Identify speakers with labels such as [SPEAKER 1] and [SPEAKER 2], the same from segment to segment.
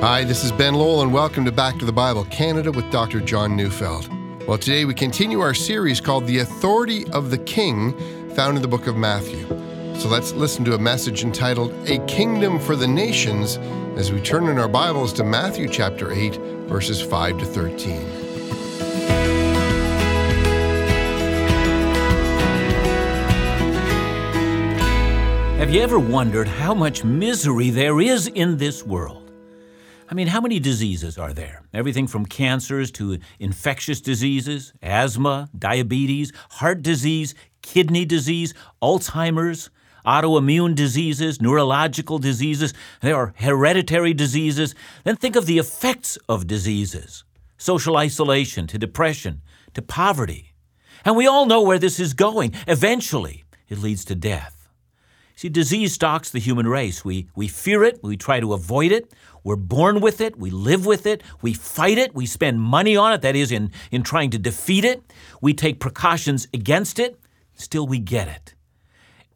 [SPEAKER 1] Hi, this is Ben Lowell, and welcome to Back to the Bible Canada with Dr. John Neufeld. Well, today we continue our series called The Authority of the King, found in the book of Matthew. So let's listen to a message entitled A Kingdom for the Nations as we turn in our Bibles to Matthew chapter 8, verses 5 to 13.
[SPEAKER 2] Have you ever wondered how much misery there is in this world? I mean, how many diseases are there? Everything from cancers to infectious diseases, asthma, diabetes, heart disease, kidney disease, Alzheimer's, autoimmune diseases, neurological diseases. There are hereditary diseases. Then think of the effects of diseases social isolation to depression to poverty. And we all know where this is going. Eventually, it leads to death. See, disease stalks the human race. We, we fear it, we try to avoid it, we're born with it, we live with it, we fight it, we spend money on it, that is, in, in trying to defeat it, we take precautions against it, still we get it.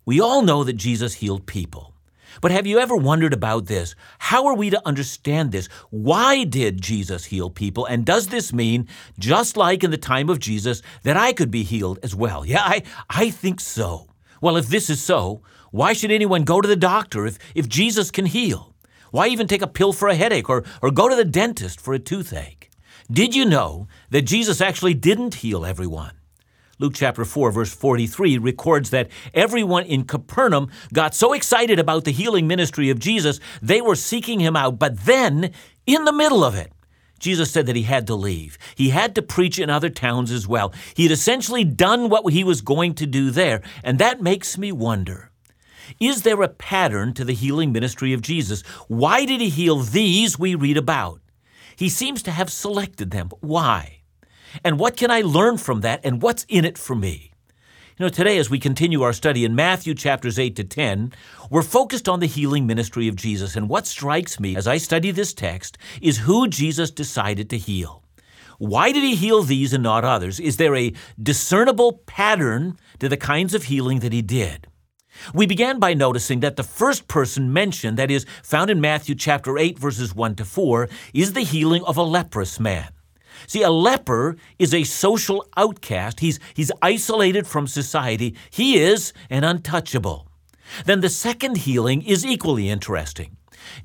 [SPEAKER 2] We all know that Jesus healed people. But have you ever wondered about this? How are we to understand this? Why did Jesus heal people? And does this mean, just like in the time of Jesus, that I could be healed as well? Yeah, I, I think so. Well, if this is so, why should anyone go to the doctor if, if Jesus can heal? Why even take a pill for a headache or, or go to the dentist for a toothache? Did you know that Jesus actually didn't heal everyone? Luke chapter 4, verse 43 records that everyone in Capernaum got so excited about the healing ministry of Jesus, they were seeking him out. But then, in the middle of it, Jesus said that he had to leave. He had to preach in other towns as well. He had essentially done what he was going to do there. And that makes me wonder is there a pattern to the healing ministry of Jesus? Why did he heal these we read about? He seems to have selected them. Why? And what can I learn from that, and what's in it for me? You know, today, as we continue our study in Matthew chapters 8 to 10, we're focused on the healing ministry of Jesus. And what strikes me as I study this text is who Jesus decided to heal. Why did he heal these and not others? Is there a discernible pattern to the kinds of healing that he did? We began by noticing that the first person mentioned, that is, found in Matthew chapter 8, verses 1 to 4, is the healing of a leprous man. See, a leper is a social outcast. He's, he's isolated from society. He is an untouchable. Then the second healing is equally interesting.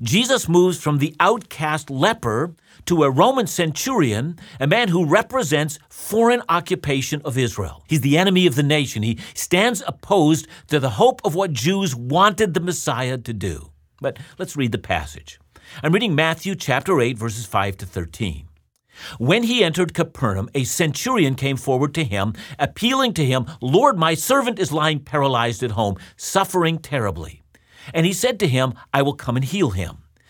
[SPEAKER 2] Jesus moves from the outcast leper to a Roman centurion, a man who represents foreign occupation of Israel. He's the enemy of the nation. He stands opposed to the hope of what Jews wanted the Messiah to do. But let's read the passage. I'm reading Matthew chapter 8 verses 5 to 13. When he entered Capernaum, a centurion came forward to him, appealing to him, Lord, my servant is lying paralyzed at home, suffering terribly. And he said to him, I will come and heal him.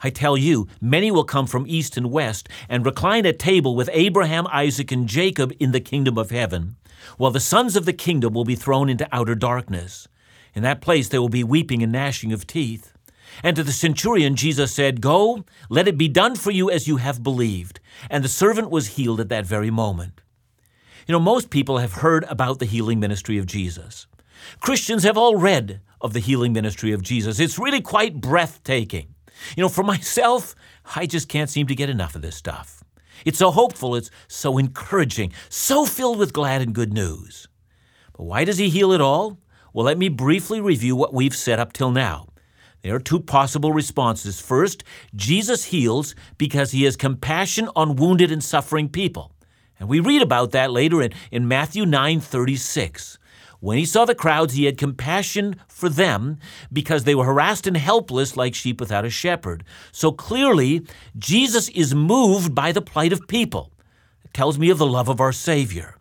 [SPEAKER 2] I tell you, many will come from east and west and recline at table with Abraham, Isaac, and Jacob in the kingdom of heaven, while the sons of the kingdom will be thrown into outer darkness. In that place there will be weeping and gnashing of teeth. And to the centurion Jesus said, Go, let it be done for you as you have believed. And the servant was healed at that very moment. You know, most people have heard about the healing ministry of Jesus. Christians have all read of the healing ministry of Jesus. It's really quite breathtaking. You know, for myself, I just can't seem to get enough of this stuff. It's so hopeful, it's so encouraging, so filled with glad and good news. But why does he heal it all? Well, let me briefly review what we've said up till now. There are two possible responses. First, Jesus heals because he has compassion on wounded and suffering people. And we read about that later in, in Matthew 9 36. When he saw the crowds, he had compassion for them because they were harassed and helpless like sheep without a shepherd. So clearly, Jesus is moved by the plight of people. It tells me of the love of our Savior.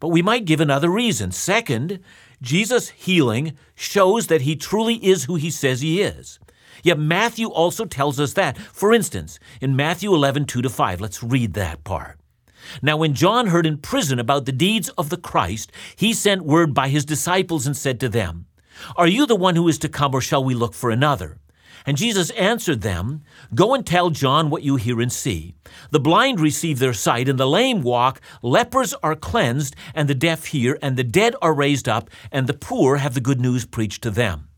[SPEAKER 2] But we might give another reason. Second, Jesus' healing shows that he truly is who he says he is. Yet Matthew also tells us that. For instance, in Matthew 11, 2 to 5, let's read that part. Now, when John heard in prison about the deeds of the Christ, he sent word by his disciples and said to them, Are you the one who is to come, or shall we look for another? And Jesus answered them, Go and tell John what you hear and see. The blind receive their sight, and the lame walk, lepers are cleansed, and the deaf hear, and the dead are raised up, and the poor have the good news preached to them.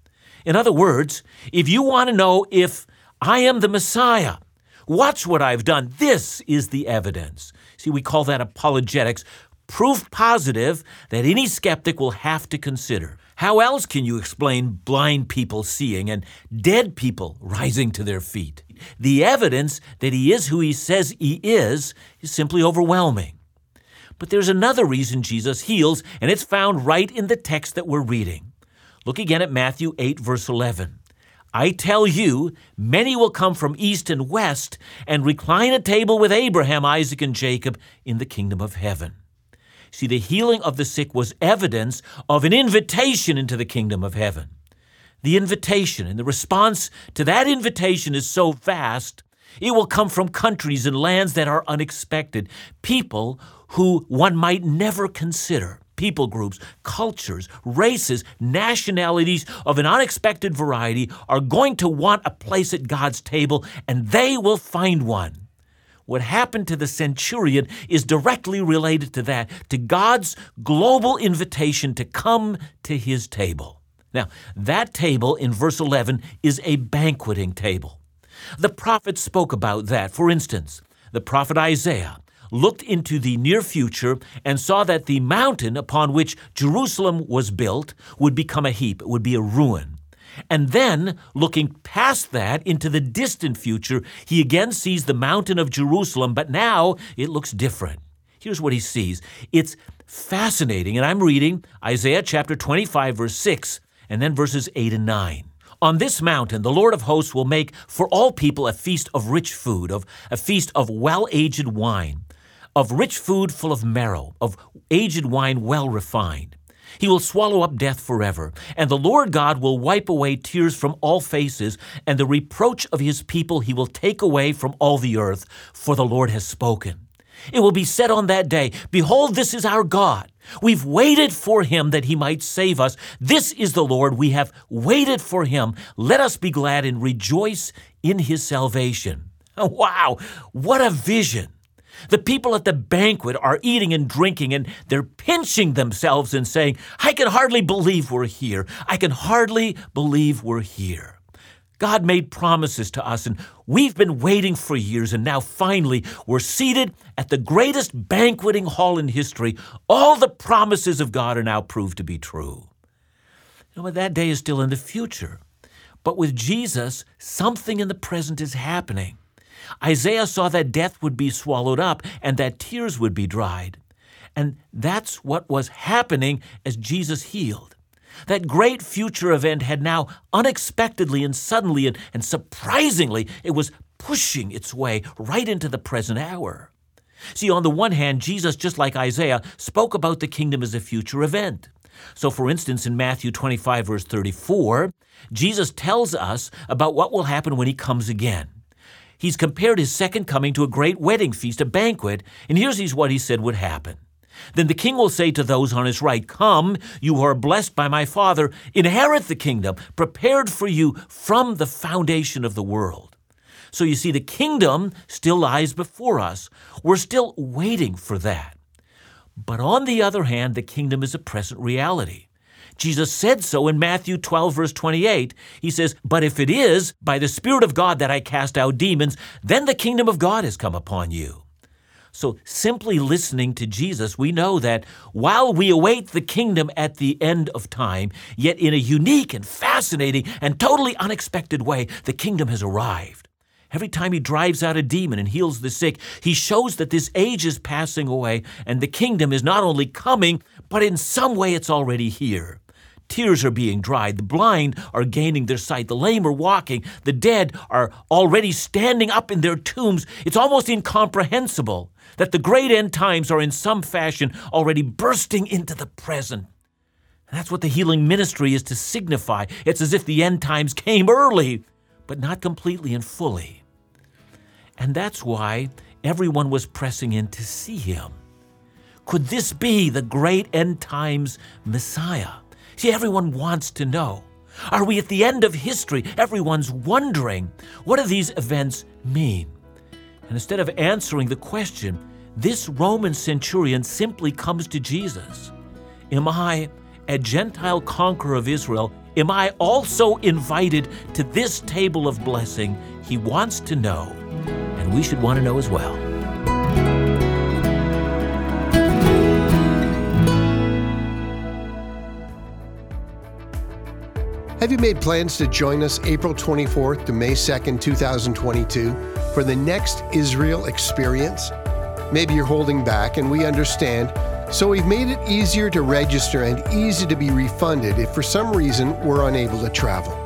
[SPEAKER 2] In other words, if you want to know if I am the Messiah, watch what I've done. This is the evidence. See, we call that apologetics, proof positive that any skeptic will have to consider. How else can you explain blind people seeing and dead people rising to their feet? The evidence that he is who he says he is is simply overwhelming. But there's another reason Jesus heals, and it's found right in the text that we're reading. Look again at Matthew 8, verse 11. I tell you, many will come from east and west and recline at table with Abraham, Isaac, and Jacob in the kingdom of heaven. See, the healing of the sick was evidence of an invitation into the kingdom of heaven. The invitation and the response to that invitation is so vast, it will come from countries and lands that are unexpected, people who one might never consider people groups, cultures, races, nationalities of an unexpected variety are going to want a place at God's table, and they will find one. What happened to the centurion is directly related to that, to God's global invitation to come to his table. Now, that table in verse 11 is a banqueting table. The prophet spoke about that. For instance, the prophet Isaiah looked into the near future and saw that the mountain upon which Jerusalem was built would become a heap, it would be a ruin. And then, looking past that into the distant future, he again sees the mountain of Jerusalem, but now it looks different. Here's what he sees it's fascinating, and I'm reading Isaiah chapter 25, verse 6, and then verses 8 and 9. On this mountain, the Lord of hosts will make for all people a feast of rich food, of a feast of well aged wine, of rich food full of marrow, of aged wine well refined. He will swallow up death forever, and the Lord God will wipe away tears from all faces, and the reproach of his people he will take away from all the earth, for the Lord has spoken. It will be said on that day, Behold, this is our God. We've waited for him that he might save us. This is the Lord. We have waited for him. Let us be glad and rejoice in his salvation. Wow, what a vision! The people at the banquet are eating and drinking, and they're pinching themselves and saying, I can hardly believe we're here. I can hardly believe we're here. God made promises to us, and we've been waiting for years, and now finally we're seated at the greatest banqueting hall in history. All the promises of God are now proved to be true. You know, that day is still in the future. But with Jesus, something in the present is happening. Isaiah saw that death would be swallowed up and that tears would be dried. And that's what was happening as Jesus healed. That great future event had now unexpectedly and suddenly and, and surprisingly, it was pushing its way right into the present hour. See, on the one hand, Jesus, just like Isaiah, spoke about the kingdom as a future event. So, for instance, in Matthew 25, verse 34, Jesus tells us about what will happen when he comes again. He's compared his second coming to a great wedding feast, a banquet, and here's what he said would happen. Then the king will say to those on his right, Come, you who are blessed by my Father, inherit the kingdom prepared for you from the foundation of the world. So you see, the kingdom still lies before us. We're still waiting for that. But on the other hand, the kingdom is a present reality. Jesus said so in Matthew 12, verse 28. He says, But if it is by the Spirit of God that I cast out demons, then the kingdom of God has come upon you. So, simply listening to Jesus, we know that while we await the kingdom at the end of time, yet in a unique and fascinating and totally unexpected way, the kingdom has arrived. Every time he drives out a demon and heals the sick, he shows that this age is passing away and the kingdom is not only coming, but in some way it's already here. Tears are being dried. The blind are gaining their sight. The lame are walking. The dead are already standing up in their tombs. It's almost incomprehensible that the great end times are in some fashion already bursting into the present. And that's what the healing ministry is to signify. It's as if the end times came early, but not completely and fully. And that's why everyone was pressing in to see him. Could this be the great end times Messiah? See, everyone wants to know. Are we at the end of history? Everyone's wondering. What do these events mean? And instead of answering the question, this Roman centurion simply comes to Jesus. Am I, a Gentile conqueror of Israel, am I also invited to this table of blessing? He wants to know, and we should want to know as well.
[SPEAKER 1] Have you made plans to join us April 24th to May 2nd, 2022 for the next Israel experience? Maybe you're holding back, and we understand. So we've made it easier to register and easy to be refunded if for some reason we're unable to travel.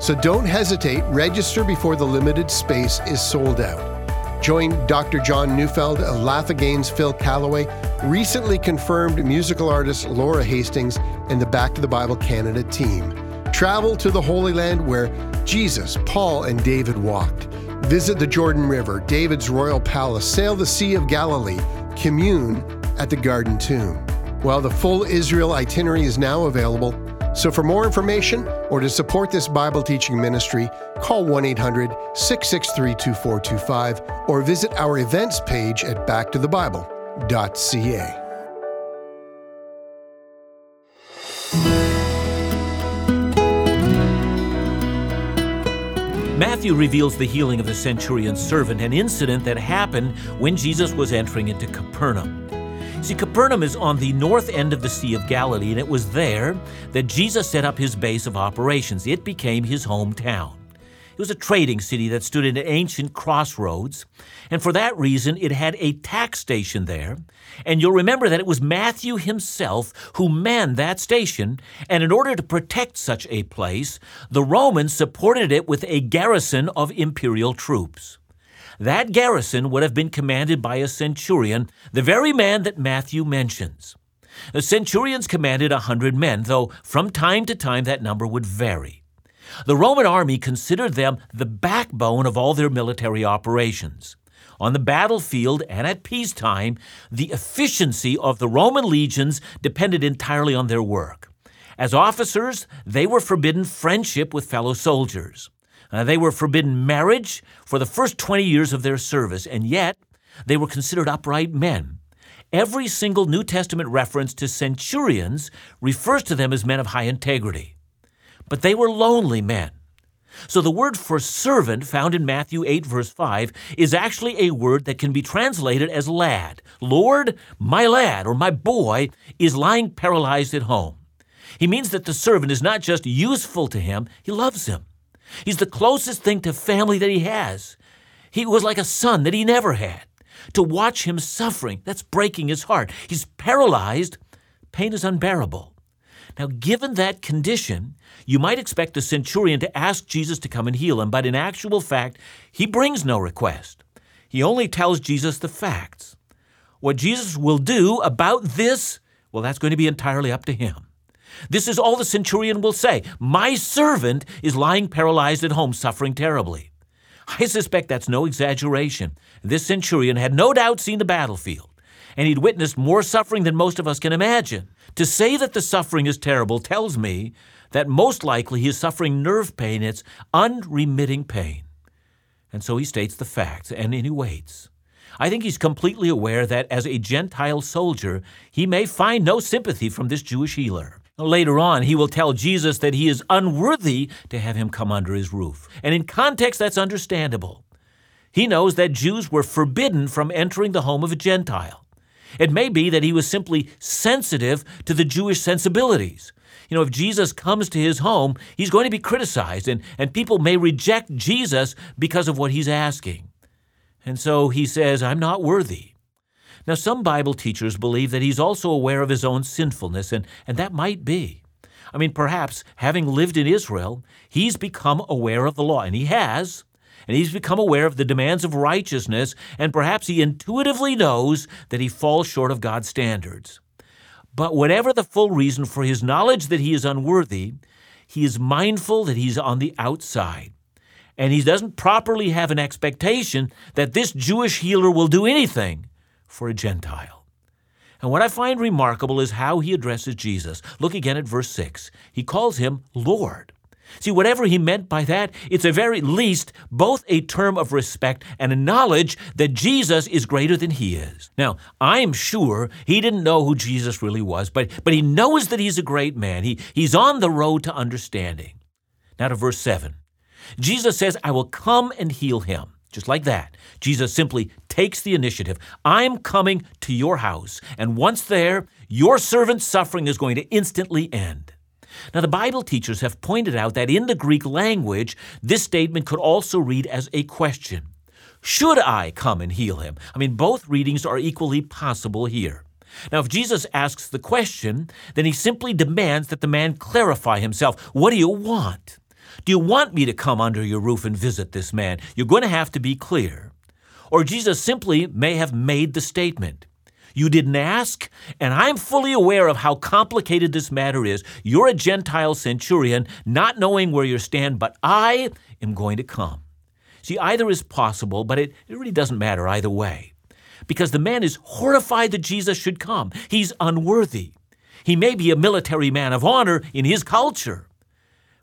[SPEAKER 1] So don't hesitate, register before the limited space is sold out. Join Dr. John Neufeld, Laugh Again's Phil Callaway, recently confirmed musical artist Laura Hastings, and the Back to the Bible Canada team. Travel to the Holy Land where Jesus, Paul, and David walked. Visit the Jordan River, David's royal palace, sail the Sea of Galilee, commune at the Garden Tomb. Well, the full Israel itinerary is now available. So, for more information or to support this Bible teaching ministry, call 1 800 663 2425 or visit our events page at backtothebible.ca.
[SPEAKER 2] Matthew reveals the healing of the centurion's servant, an incident that happened when Jesus was entering into Capernaum. See, Capernaum is on the north end of the Sea of Galilee, and it was there that Jesus set up his base of operations. It became his hometown. It was a trading city that stood at an ancient crossroads, and for that reason, it had a tax station there. And you'll remember that it was Matthew himself who manned that station, and in order to protect such a place, the Romans supported it with a garrison of imperial troops. That garrison would have been commanded by a centurion, the very man that Matthew mentions. The centurions commanded a hundred men, though from time to time that number would vary. The Roman army considered them the backbone of all their military operations. On the battlefield and at peacetime, the efficiency of the Roman legions depended entirely on their work. As officers, they were forbidden friendship with fellow soldiers. Uh, they were forbidden marriage for the first 20 years of their service, and yet they were considered upright men. Every single New Testament reference to centurions refers to them as men of high integrity but they were lonely men. So the word for servant found in Matthew 8, verse 5, is actually a word that can be translated as lad. Lord, my lad or my boy is lying paralyzed at home. He means that the servant is not just useful to him, he loves him. He's the closest thing to family that he has. He was like a son that he never had. To watch him suffering, that's breaking his heart. He's paralyzed. Pain is unbearable. Now, given that condition, you might expect the centurion to ask Jesus to come and heal him, but in actual fact, he brings no request. He only tells Jesus the facts. What Jesus will do about this, well, that's going to be entirely up to him. This is all the centurion will say My servant is lying paralyzed at home, suffering terribly. I suspect that's no exaggeration. This centurion had no doubt seen the battlefield and he'd witnessed more suffering than most of us can imagine. To say that the suffering is terrible tells me that most likely he is suffering nerve pain. It's unremitting pain. And so he states the facts, and he waits. I think he's completely aware that as a Gentile soldier, he may find no sympathy from this Jewish healer. Later on, he will tell Jesus that he is unworthy to have him come under his roof. And in context, that's understandable. He knows that Jews were forbidden from entering the home of a Gentile. It may be that he was simply sensitive to the Jewish sensibilities. You know, if Jesus comes to his home, he's going to be criticized, and, and people may reject Jesus because of what he's asking. And so he says, I'm not worthy. Now, some Bible teachers believe that he's also aware of his own sinfulness, and, and that might be. I mean, perhaps having lived in Israel, he's become aware of the law, and he has and he's become aware of the demands of righteousness, and perhaps he intuitively knows that he falls short of God's standards. But whatever the full reason for his knowledge that he is unworthy, he is mindful that he's on the outside. and he doesn't properly have an expectation that this Jewish healer will do anything for a Gentile. And what I find remarkable is how he addresses Jesus. Look again at verse 6. He calls him Lord. See, whatever he meant by that, it's at very least both a term of respect and a knowledge that Jesus is greater than he is. Now, I'm sure he didn't know who Jesus really was, but, but he knows that he's a great man. He, he's on the road to understanding. Now to verse 7. Jesus says, I will come and heal him. Just like that. Jesus simply takes the initiative. I'm coming to your house, and once there, your servant's suffering is going to instantly end. Now, the Bible teachers have pointed out that in the Greek language, this statement could also read as a question Should I come and heal him? I mean, both readings are equally possible here. Now, if Jesus asks the question, then he simply demands that the man clarify himself. What do you want? Do you want me to come under your roof and visit this man? You're going to have to be clear. Or Jesus simply may have made the statement. You didn't ask, and I'm fully aware of how complicated this matter is. You're a Gentile centurion, not knowing where you stand, but I am going to come. See, either is possible, but it, it really doesn't matter either way. Because the man is horrified that Jesus should come. He's unworthy. He may be a military man of honor in his culture,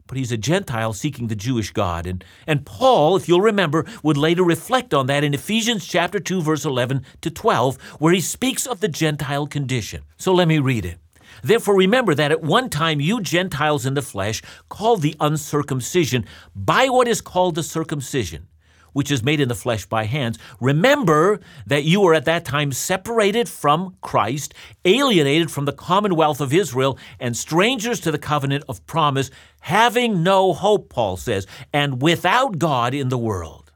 [SPEAKER 2] but he's a Gentile seeking the Jewish God. And, and Paul, if you'll remember, would later reflect on that in Ephesians chapter 2, verse 11 to 12, where he speaks of the Gentile condition. So let me read it. Therefore, remember that at one time you Gentiles in the flesh, called the uncircumcision by what is called the circumcision which is made in the flesh by hands. Remember that you were at that time separated from Christ, alienated from the commonwealth of Israel, and strangers to the covenant of promise, having no hope, Paul says, and without God in the world.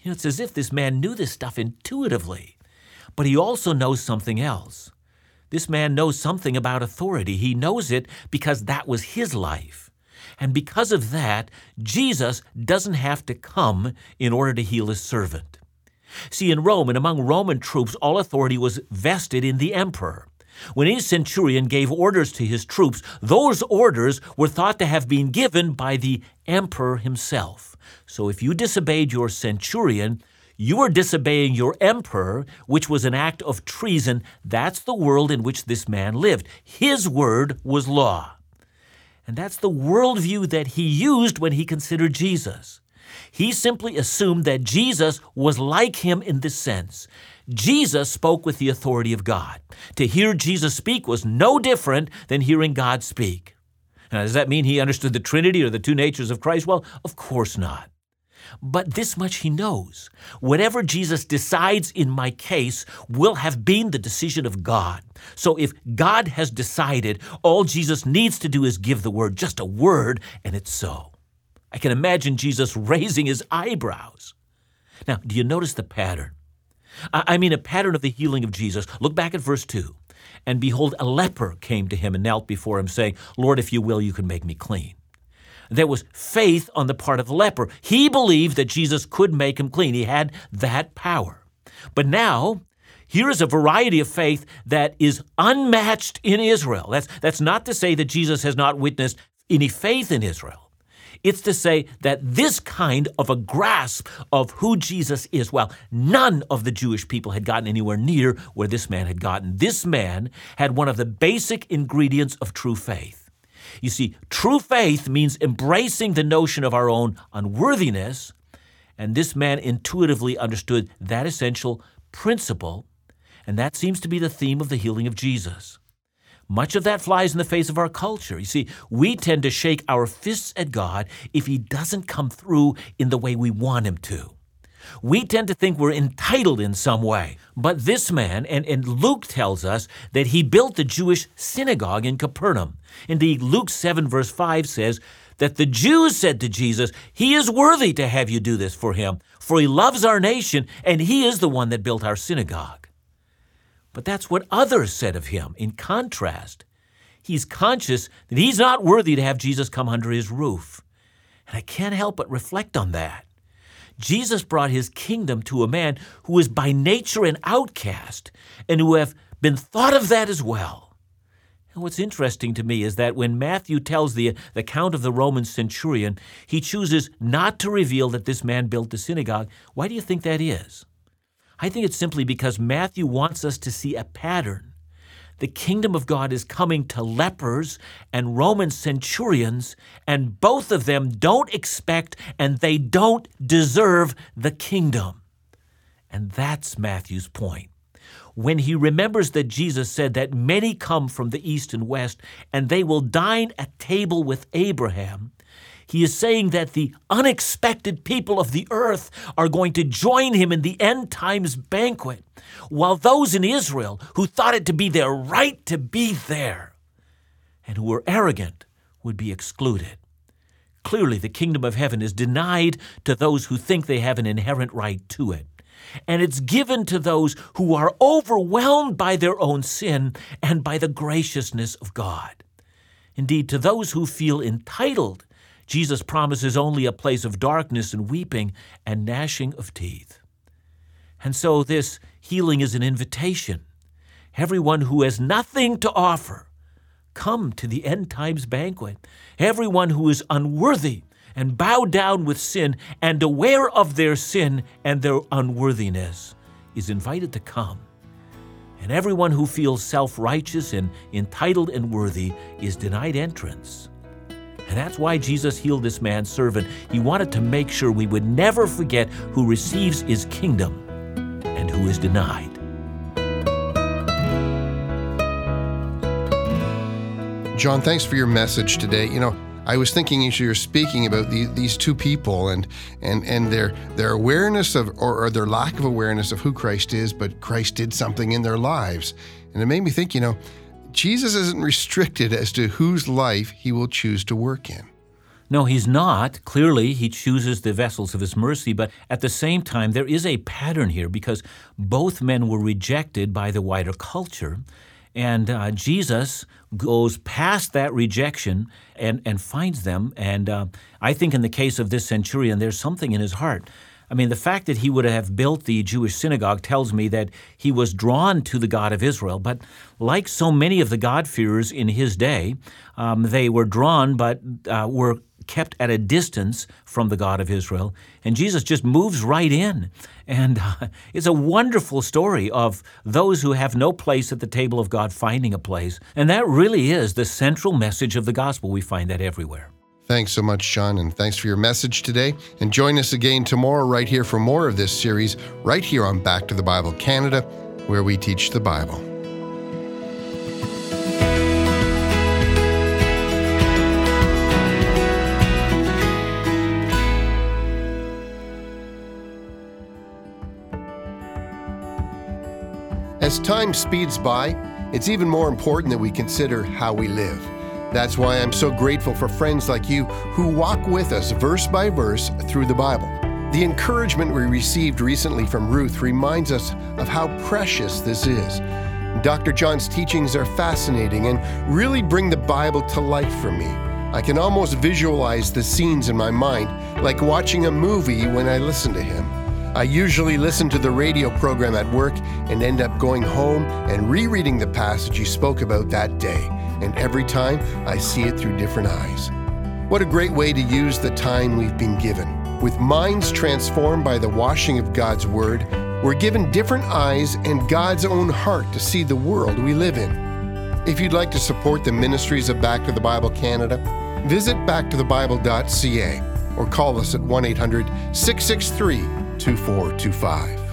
[SPEAKER 2] You know, it's as if this man knew this stuff intuitively, but he also knows something else. This man knows something about authority. He knows it because that was his life. And because of that, Jesus doesn't have to come in order to heal his servant. See, in Rome and among Roman troops, all authority was vested in the emperor. When a centurion gave orders to his troops, those orders were thought to have been given by the emperor himself. So if you disobeyed your centurion, you were disobeying your emperor, which was an act of treason. That's the world in which this man lived. His word was law. And that's the worldview that he used when he considered Jesus. He simply assumed that Jesus was like him in this sense. Jesus spoke with the authority of God. To hear Jesus speak was no different than hearing God speak. Now, does that mean he understood the Trinity or the two natures of Christ? Well, of course not. But this much he knows. Whatever Jesus decides in my case will have been the decision of God. So if God has decided, all Jesus needs to do is give the word, just a word, and it's so. I can imagine Jesus raising his eyebrows. Now, do you notice the pattern? I mean, a pattern of the healing of Jesus. Look back at verse 2. And behold, a leper came to him and knelt before him, saying, Lord, if you will, you can make me clean. There was faith on the part of the leper. He believed that Jesus could make him clean. He had that power. But now, here is a variety of faith that is unmatched in Israel. That's, that's not to say that Jesus has not witnessed any faith in Israel. It's to say that this kind of a grasp of who Jesus is, well, none of the Jewish people had gotten anywhere near where this man had gotten. This man had one of the basic ingredients of true faith. You see, true faith means embracing the notion of our own unworthiness, and this man intuitively understood that essential principle, and that seems to be the theme of the healing of Jesus. Much of that flies in the face of our culture. You see, we tend to shake our fists at God if He doesn't come through in the way we want Him to. We tend to think we're entitled in some way. But this man, and, and Luke tells us that he built the Jewish synagogue in Capernaum. Indeed, Luke 7, verse 5 says that the Jews said to Jesus, He is worthy to have you do this for him, for he loves our nation, and he is the one that built our synagogue. But that's what others said of him. In contrast, he's conscious that he's not worthy to have Jesus come under his roof. And I can't help but reflect on that. Jesus brought his kingdom to a man who is by nature an outcast and who have been thought of that as well. And what's interesting to me is that when Matthew tells the, the account of the Roman centurion, he chooses not to reveal that this man built the synagogue. Why do you think that is? I think it's simply because Matthew wants us to see a pattern. The kingdom of God is coming to lepers and Roman centurions, and both of them don't expect and they don't deserve the kingdom. And that's Matthew's point when he remembers that Jesus said that many come from the east and west and they will dine at table with Abraham, he is saying that the unexpected people of the earth are going to join him in the end times banquet, while those in Israel who thought it to be their right to be there and who were arrogant would be excluded. Clearly, the kingdom of heaven is denied to those who think they have an inherent right to it and it's given to those who are overwhelmed by their own sin and by the graciousness of God. Indeed, to those who feel entitled, Jesus promises only a place of darkness and weeping and gnashing of teeth. And so, this healing is an invitation. Everyone who has nothing to offer, come to the end times banquet. Everyone who is unworthy, and bow down with sin and aware of their sin and their unworthiness is invited to come. And everyone who feels self righteous and entitled and worthy is denied entrance. And that's why Jesus healed this man's servant. He wanted to make sure we would never forget who receives his kingdom and who is denied.
[SPEAKER 1] John, thanks for your message today. You know, I was thinking as you were speaking about the, these two people and and and their their awareness of or, or their lack of awareness of who Christ is, but Christ did something in their lives, and it made me think. You know, Jesus isn't restricted as to whose life he will choose to work in.
[SPEAKER 2] No, he's not. Clearly, he chooses the vessels of his mercy, but at the same time, there is a pattern here because both men were rejected by the wider culture. And uh, Jesus goes past that rejection and, and finds them. And uh, I think in the case of this centurion, there's something in his heart. I mean, the fact that he would have built the Jewish synagogue tells me that he was drawn to the God of Israel. But like so many of the God-fearers in his day, um, they were drawn but uh, were kept at a distance from the God of Israel. And Jesus just moves right in. And uh, it's a wonderful story of those who have no place at the table of God finding a place. And that really is the central message of the gospel. We find that everywhere.
[SPEAKER 1] Thanks so much, John, and thanks for your message today. And join us again tomorrow, right here, for more of this series, right here on Back to the Bible Canada, where we teach the Bible. As time speeds by, it's even more important that we consider how we live. That's why I'm so grateful for friends like you who walk with us verse by verse through the Bible. The encouragement we received recently from Ruth reminds us of how precious this is. Dr. John's teachings are fascinating and really bring the Bible to life for me. I can almost visualize the scenes in my mind, like watching a movie when I listen to him. I usually listen to the radio program at work and end up going home and rereading the passage you spoke about that day. And every time I see it through different eyes. What a great way to use the time we've been given. With minds transformed by the washing of God's Word, we're given different eyes and God's own heart to see the world we live in. If you'd like to support the ministries of Back to the Bible Canada, visit backtothebible.ca or call us at 1 800 663 2425.